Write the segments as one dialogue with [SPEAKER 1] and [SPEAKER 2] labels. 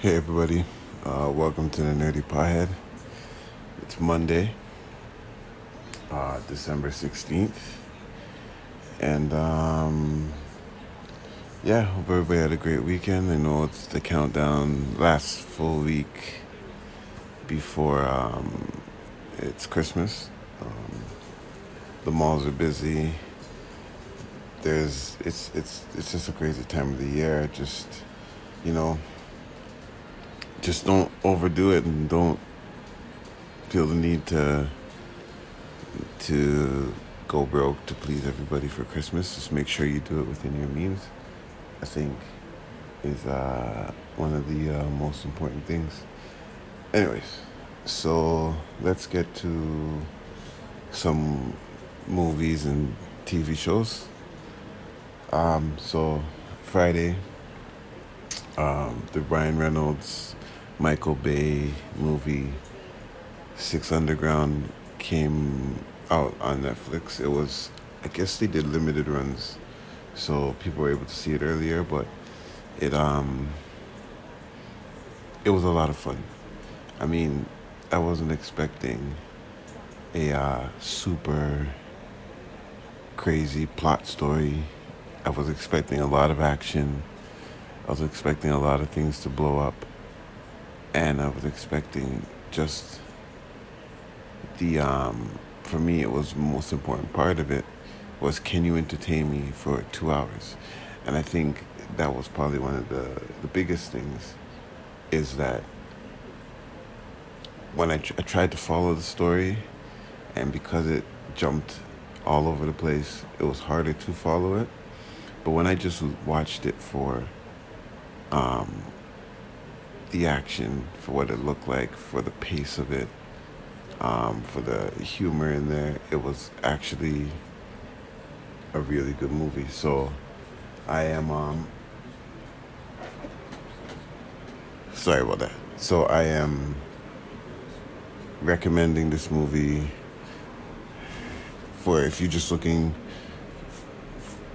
[SPEAKER 1] Hey everybody, uh, welcome to the Nerdy Pothead. It's Monday, uh, December 16th, and um, yeah, hope everybody had a great weekend. I know it's the countdown, last full week before um, it's Christmas. Um, the malls are busy. There's it's it's it's just a crazy time of the year. Just you know just don't overdo it and don't feel the need to to go broke to please everybody for Christmas. Just make sure you do it within your means. I think is uh, one of the uh, most important things. Anyways, so let's get to some movies and TV shows. Um, so Friday, um, the Ryan Reynolds Michael Bay movie Six Underground came out on Netflix. It was, I guess they did limited runs, so people were able to see it earlier. But it um, it was a lot of fun. I mean, I wasn't expecting a uh, super crazy plot story. I was expecting a lot of action. I was expecting a lot of things to blow up and I was expecting just the um, for me it was most important part of it was can you entertain me for two hours? And I think that was probably one of the the biggest things is that when I, tr- I tried to follow the story and because it jumped all over the place it was harder to follow it. But when I just watched it for um, the action, for what it looked like, for the pace of it, um, for the humor in there. It was actually a really good movie. So I am um sorry about that. So I am recommending this movie for if you're just looking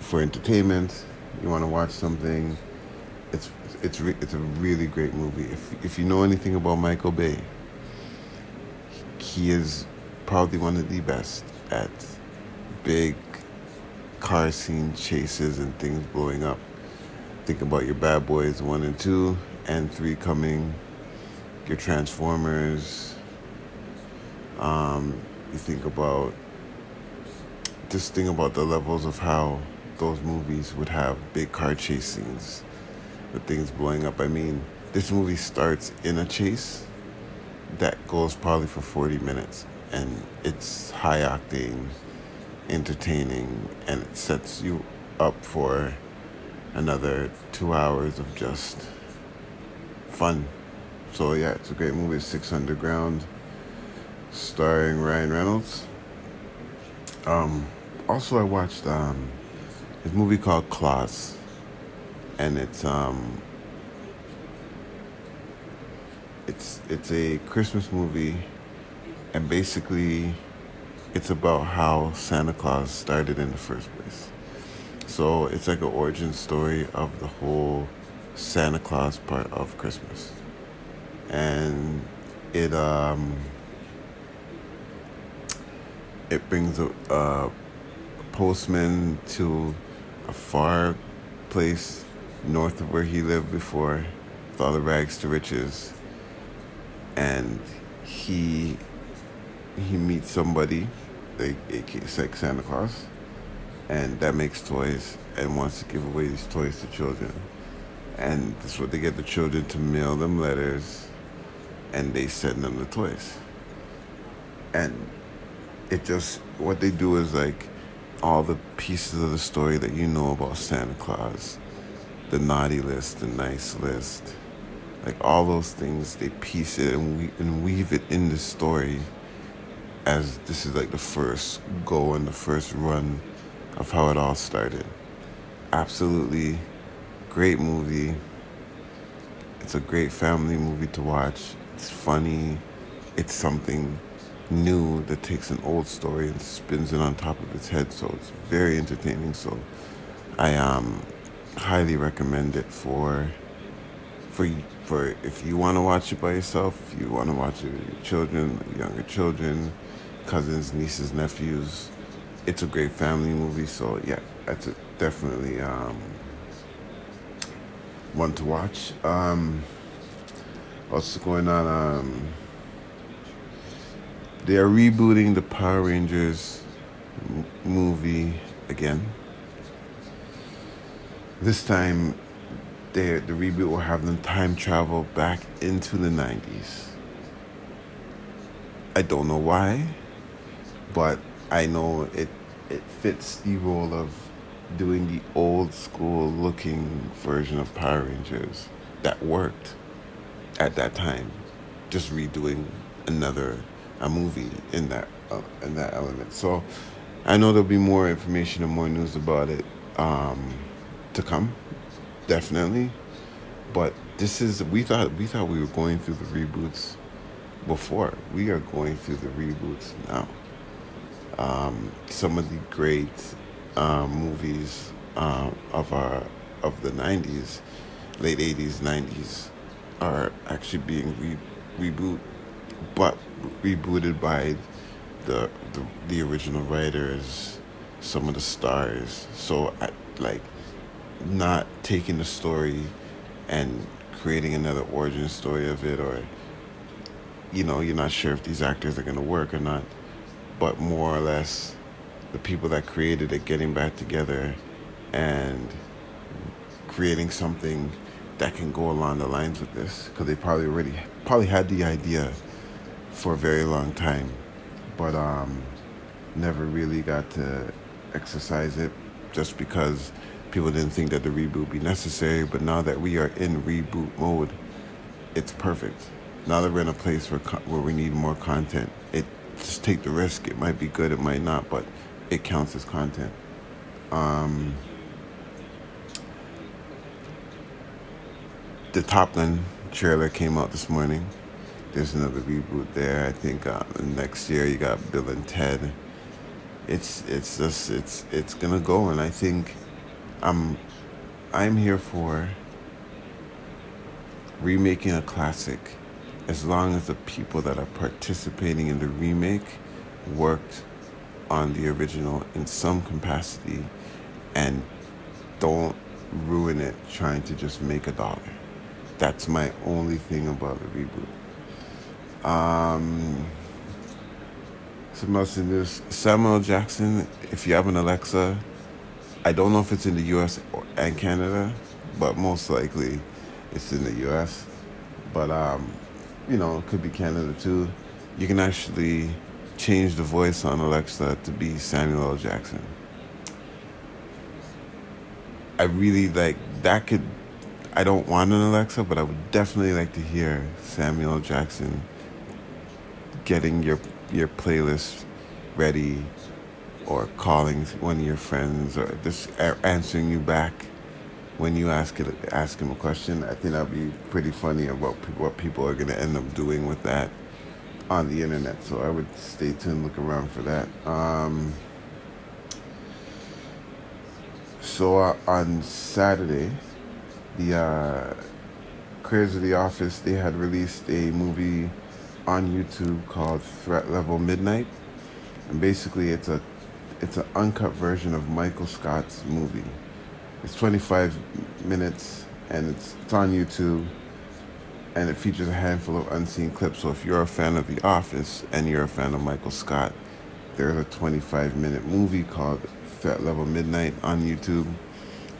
[SPEAKER 1] for entertainment, you want to watch something it's re- it's a really great movie. If if you know anything about Michael Bay, he is probably one of the best at big car scene chases and things blowing up. Think about your Bad Boys one and two and three coming, your Transformers. Um, you think about just think about the levels of how those movies would have big car chase scenes with things blowing up. I mean, this movie starts in a chase that goes probably for 40 minutes and it's high octane, entertaining, and it sets you up for another two hours of just fun. So, yeah, it's a great movie, Six Underground, starring Ryan Reynolds. Um, also, I watched um, this movie called Klaus and it's um it's it's a Christmas movie and basically it's about how Santa Claus started in the first place. So it's like an origin story of the whole Santa Claus part of Christmas. And it um it brings a, a postman to a far place north of where he lived before, with all the rags to riches, and he he meets somebody, they it's like Santa Claus, and that makes toys and wants to give away these toys to children, and that's what they get the children to mail them letters, and they send them the toys, and it just what they do is like all the pieces of the story that you know about Santa Claus the naughty list, the nice list, like all those things, they piece it and, we, and weave it in the story as this is like the first go and the first run of how it all started. Absolutely great movie. It's a great family movie to watch. It's funny. It's something new that takes an old story and spins it on top of its head. So it's very entertaining. So I um highly recommend it for for for if you want to watch it by yourself, if you want to watch it with your children, younger children, cousins, nieces, nephews, it's a great family movie. So yeah, that's a, definitely um, one to watch. Um, what's going on? Um, they are rebooting the Power Rangers m- movie again. This time, they, the reboot will have them time travel back into the 90s. I don't know why, but I know it it fits the role of doing the old school looking version of Power Rangers that worked at that time. Just redoing another a movie in that uh, in that element. So I know there'll be more information and more news about it um, to come, definitely. But this is we thought we thought we were going through the reboots before. We are going through the reboots now. Um, some of the great um, movies um, of our of the '90s, late '80s, '90s, are actually being re- reboot, but rebooted by the, the the original writers, some of the stars. So I like not taking the story and creating another origin story of it or you know you're not sure if these actors are going to work or not but more or less the people that created it getting back together and creating something that can go along the lines with this because they probably already probably had the idea for a very long time but um, never really got to exercise it just because people didn't think that the reboot would be necessary but now that we are in reboot mode it's perfect. Now that we're in a place where, where we need more content it just take the risk. It might be good it might not but it counts as content. Um, the top gun trailer came out this morning. There's another reboot there. I think uh, next year you got bill and ted. It's it's just it's it's gonna go and i think I'm I'm here for remaking a classic as long as the people that are participating in the remake worked on the original in some capacity and don't ruin it trying to just make a dollar. That's my only thing about the reboot. Um, some else in this Samuel Jackson, if you have an Alexa, I don't know if it's in the U.S. and Canada, but most likely it's in the U.S. But um, you know, it could be Canada too. You can actually change the voice on Alexa to be Samuel L. Jackson. I really like that. Could I don't want an Alexa, but I would definitely like to hear Samuel Jackson getting your your playlist ready or calling one of your friends or just answering you back when you ask it ask him a question. I think that'd be pretty funny about what people are gonna end up doing with that on the internet. So I would stay tuned, look around for that. Um, so uh, on Saturday, the uh, Creators of the Office they had released a movie on YouTube called Threat Level Midnight, and basically it's a it's an uncut version of Michael Scott's movie. It's 25 minutes and it's, it's on YouTube and it features a handful of unseen clips. So if you're a fan of The Office and you're a fan of Michael Scott, there's a 25 minute movie called Threat Level Midnight on YouTube.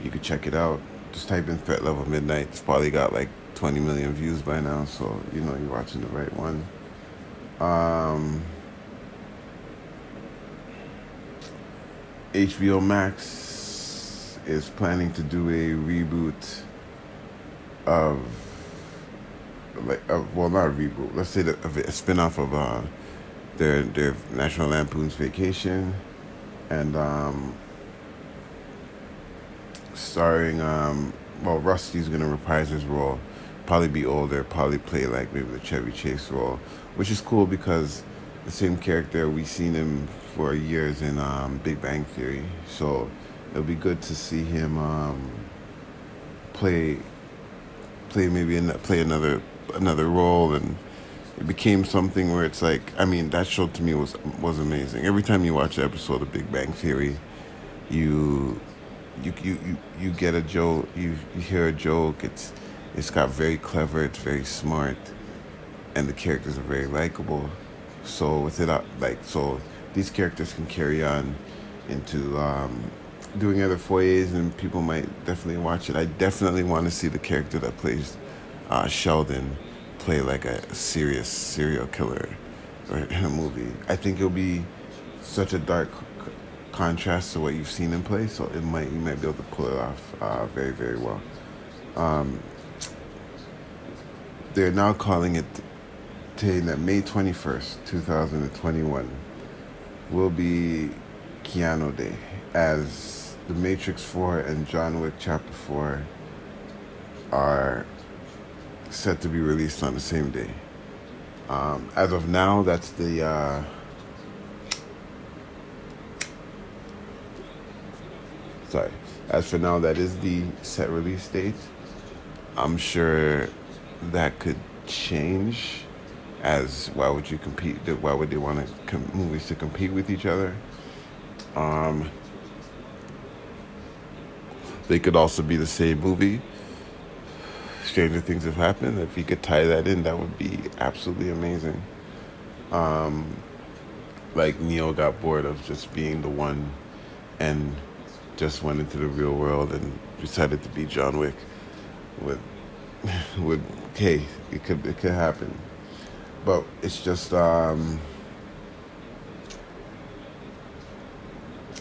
[SPEAKER 1] You can check it out. Just type in Threat Level Midnight. It's probably got like 20 million views by now, so you know you're watching the right one. Um, HBO Max is planning to do a reboot of like uh, well not a reboot. Let's say that a spin-off of uh, their their National Lampoon's Vacation and um, starring um, well Rusty's gonna reprise his role probably be older probably play like maybe the Chevy Chase role which is cool because the same character we've seen him for years in um, Big Bang Theory. So it'll be good to see him um, play play maybe in play another another role and it became something where it's like I mean that show to me was was amazing. Every time you watch an episode of Big Bang Theory, you you you you, you get a joke, you, you hear a joke. It's it's got very clever, it's very smart, and the characters are very likable. So with it up like so these characters can carry on into um, doing other foyers and people might definitely watch it. I definitely want to see the character that plays uh, Sheldon play like a serious serial killer in a movie. I think it'll be such a dark contrast to what you've seen in play, so it might you might be able to pull it off uh, very very well. Um, they're now calling it saying that May twenty first, two thousand and twenty one, will be Keanu Day as The Matrix Four and John Wick Chapter Four are set to be released on the same day. Um, as of now, that's the. Uh, sorry. As for now, that is the set release date. I'm sure that could change. As why would you compete? Why would they want to com- movies to compete with each other? Um, they could also be the same movie stranger things have happened. If you could tie that in, that would be absolutely amazing. Um, like Neo got bored of just being the one, and just went into the real world and decided to be John Wick. With, with, hey, it could it could happen, but it's just um,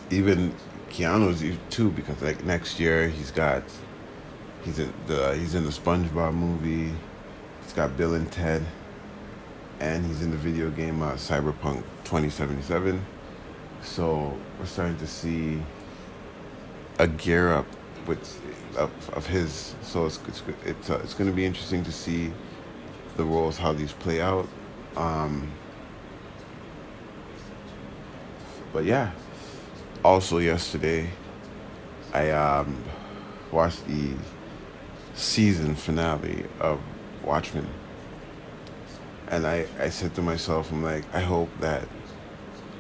[SPEAKER 1] even Keanu's too because like next year he's got He's in the he's in the SpongeBob movie. He's got Bill and Ted, and he's in the video game uh, Cyberpunk 2077. So we're starting to see a gear up with of, of his. So it's it's it's, uh, it's going to be interesting to see the roles how these play out. Um, but yeah, also yesterday, I um, watched the season finale of Watchmen. And I, I said to myself, I'm like, I hope that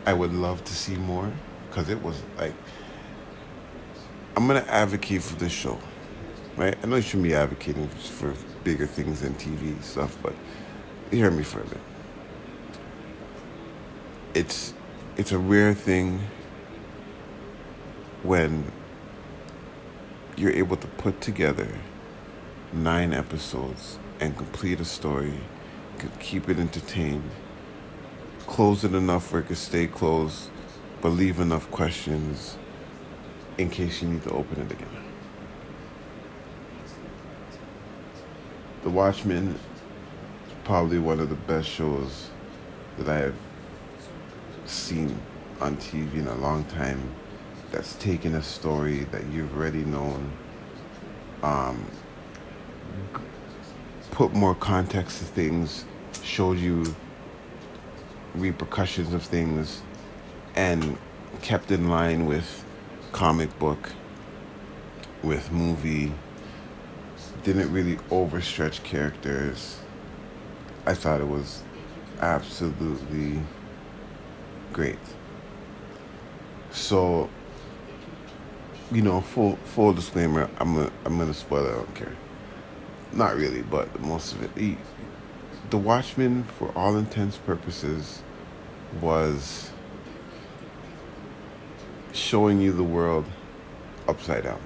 [SPEAKER 1] I would love to see more because it was like, I'm going to advocate for this show, right? I know you shouldn't be advocating for bigger things than TV stuff, but hear me for a bit. It's, it's a rare thing when you're able to put together nine episodes and complete a story, keep it entertained, close it enough where it could stay closed, but leave enough questions in case you need to open it again. The Watchmen is probably one of the best shows that I have seen on TV in a long time that's taken a story that you've already known um, put more context to things, showed you repercussions of things, and kept in line with comic book, with movie. Didn't really overstretch characters. I thought it was absolutely great. So, you know, full full disclaimer, I'm gonna I'm gonna spoil it. I don't care. Not really, but most of it. He, the Watchmen, for all intents purposes, was showing you the world upside down.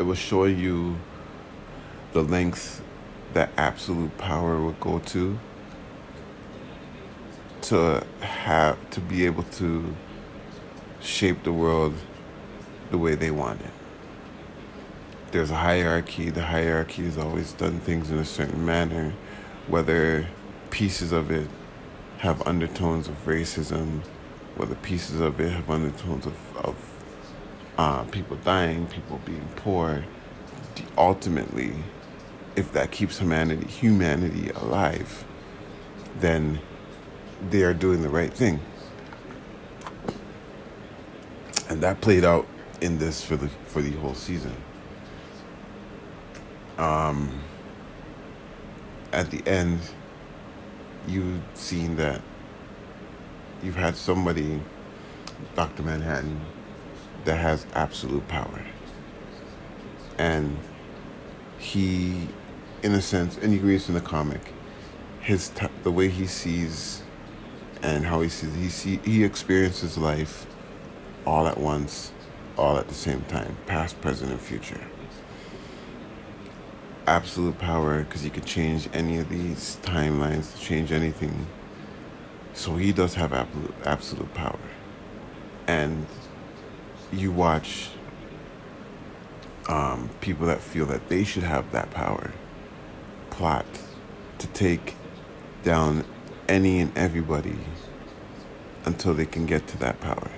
[SPEAKER 1] It was showing you the lengths that absolute power would go to to have to be able to shape the world the way they want it there's a hierarchy. The hierarchy has always done things in a certain manner, whether pieces of it have undertones of racism, whether pieces of it have undertones of, of uh, people dying, people being poor. Ultimately, if that keeps humanity humanity alive, then they are doing the right thing. And that played out in this for the for the whole season. um, at the end, you've seen that you've had somebody, Dr. Manhattan, that has absolute power. And he, in a sense, and you read in the comic, his t- the way he sees and how he sees he see he experiences life all at once, all at the same time, past, present, and future. Absolute power because he could change any of these timelines, change anything. So he does have absolute, absolute power. And you watch um, people that feel that they should have that power plot to take down any and everybody until they can get to that power.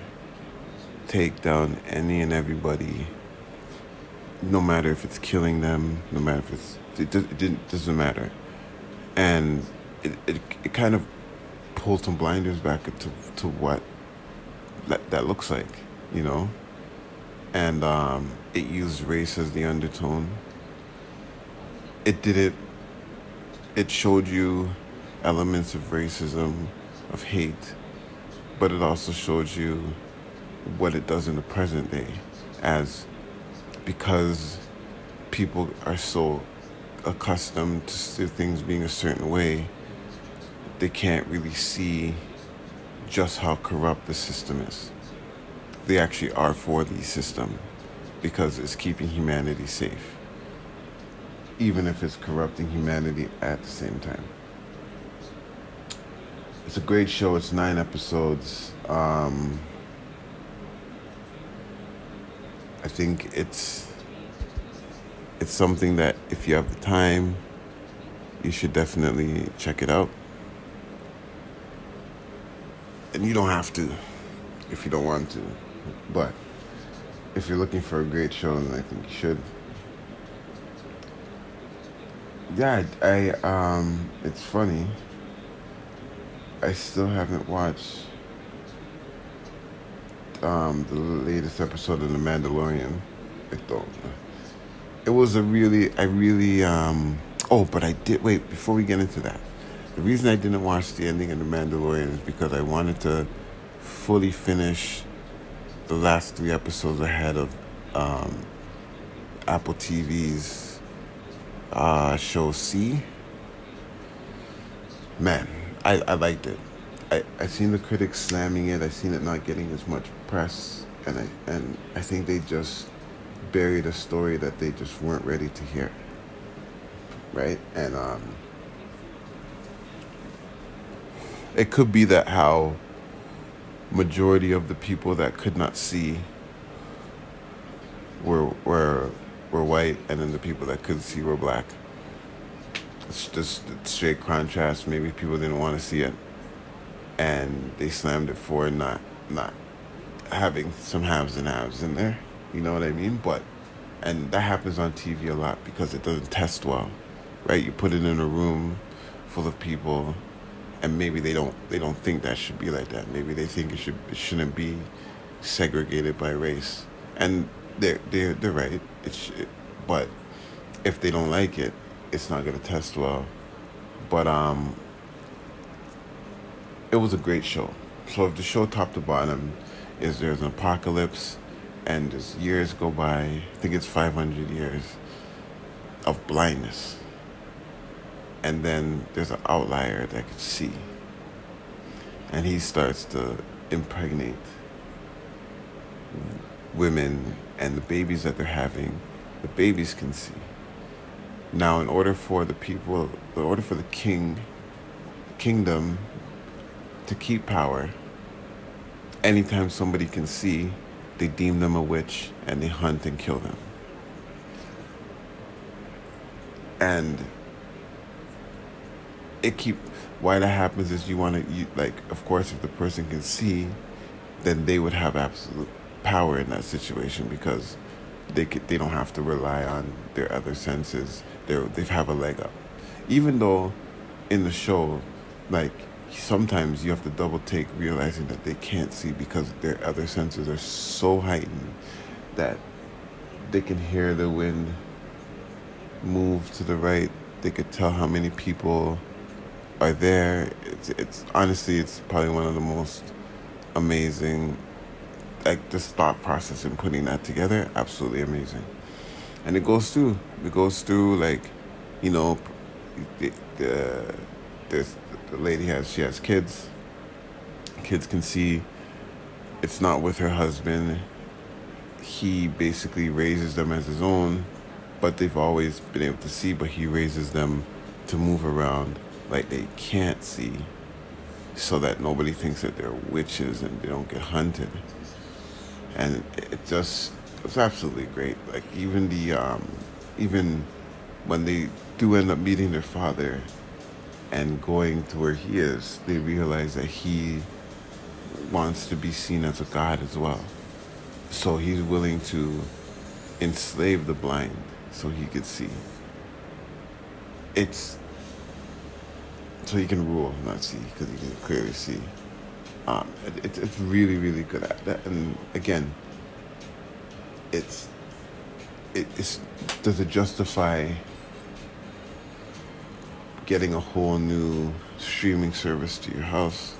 [SPEAKER 1] Take down any and everybody, no matter if it's killing them, no matter if it's, it, it, it doesn't matter. And it, it, it kind of pulls some blinders back to, to what that, that looks like, you know? And um, it used race as the undertone. It did it, it showed you elements of racism, of hate, but it also showed you what it does in the present day as because people are so accustomed to things being a certain way, they can't really see just how corrupt the system is. They actually are for the system because it's keeping humanity safe, even if it's corrupting humanity at the same time it's a great show. It's nine episodes. Um, I think it's it's something that if you have the time, you should definitely check it out. And you don't have to if you don't want to, but if you're looking for a great show, then I think you should. Yeah, I um, it's funny. I still haven't watched um, the latest episode of The Mandalorian. I don't. It was a really, I really, um, oh, but I did, wait, before we get into that, the reason I didn't watch the ending of The Mandalorian is because I wanted to fully finish the last three episodes ahead of um, Apple TV's uh, show See. Man, I, I liked it. I, I seen the critics slamming it. I seen it not getting as much press, and I and I think they just buried a story that they just weren't ready to hear. Right, and um, it could be that how majority of the people that could not see were were were white, and then the people that could see were black it's just a straight contrast. Maybe people didn't want to see it, and they slammed it for not not having some haves and haves in there. You know what I mean? But and that happens on TV a lot because it doesn't test well, right? You put it in a room full of people, and maybe they don't they don't think that should be like that. Maybe they think it should it shouldn't be segregated by race, and they're they're they're right. It's it, but if they don't like it, it's not to test well. But um, it was a great show. So if the show top to bottom is there's an apocalypse and as years go by, I think it's 500 years of blindness. And then there's an outlier that can see. And he starts to impregnate women and the babies that they're having. The babies can see. Now, in order for the people, in order for the king, kingdom to keep power, anytime somebody can see, they deem them a witch and they hunt and kill them. And it keep why that happens is you want to like of course if the person can see then they would have absolute power in that situation because they could, they don't have to rely on their other senses. They they have a leg up, even though in the show, like sometimes you have to double take realizing that they can't see because their other senses are so heightened that they can hear the wind move to the right, they could tell how many people are there. It's, it's honestly, it's probably one of the most amazing, like this thought process in putting that together. Absolutely amazing, and it goes through. It goes through like, you know, the, the this the lady has she has kids. Kids can see. It's not with her husband. He basically raises them as his own but they've always been able to see, but he raises them to move around like they can't see so that nobody thinks that they're witches and they don't get hunted. And it just it's absolutely great. Like even the um, even when they do end up meeting their father and going to where he is, they realize that he wants to be seen as a god as well. So he's willing to enslave the blind so he could see. It's so he can rule, not see, because he can clearly see. Um, it, it's really, really good at that. And again, it's it, it's does it justify getting a whole new streaming service to your house?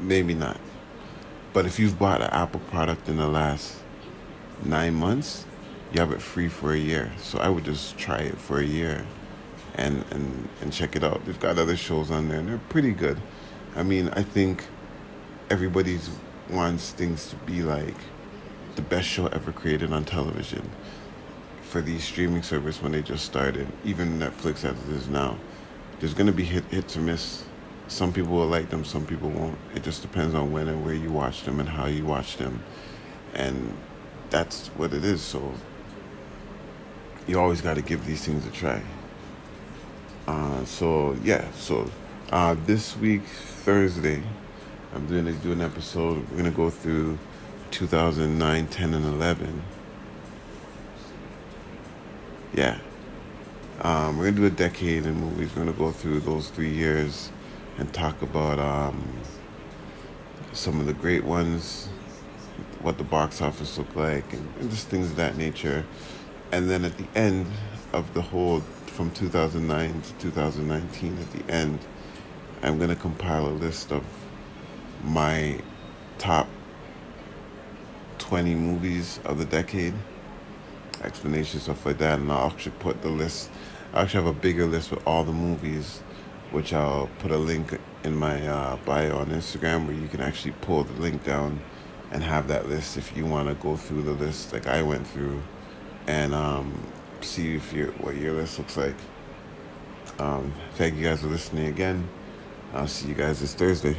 [SPEAKER 1] Maybe not. But if you've bought an Apple product in the last nine months, you have it free for a year. So I would just try it for a year and, and, and check it out. They've got other shows on there and they're pretty good. I mean, I think everybody wants things to be like the best show ever created on television for these streaming service when they just started, even Netflix as it is now. There's going to be hit, hits or miss. Some people will like them, some people won't. It just depends on when and where you watch them and how you watch them. And that's what it is. So you always got to give these things a try. Uh, so yeah, so uh, this week Thursday, I'm doing do an episode. We're gonna go through 2009, 10, and 11. Yeah, um, we're gonna do a decade in movies. We're gonna go through those three years and talk about um, some of the great ones, what the box office looked like, and, and just things of that nature and then at the end of the whole from 2009 to 2019 at the end i'm going to compile a list of my top 20 movies of the decade. Explanation stuff like that and i'll actually put the list i actually have a bigger list with all the movies which i'll put a link in my uh, bio on instagram where you can actually pull the link down and have that list if you want to go through the list like i went through. And um, see if your what your list looks like. Um, thank you guys for listening again. I'll see you guys this Thursday.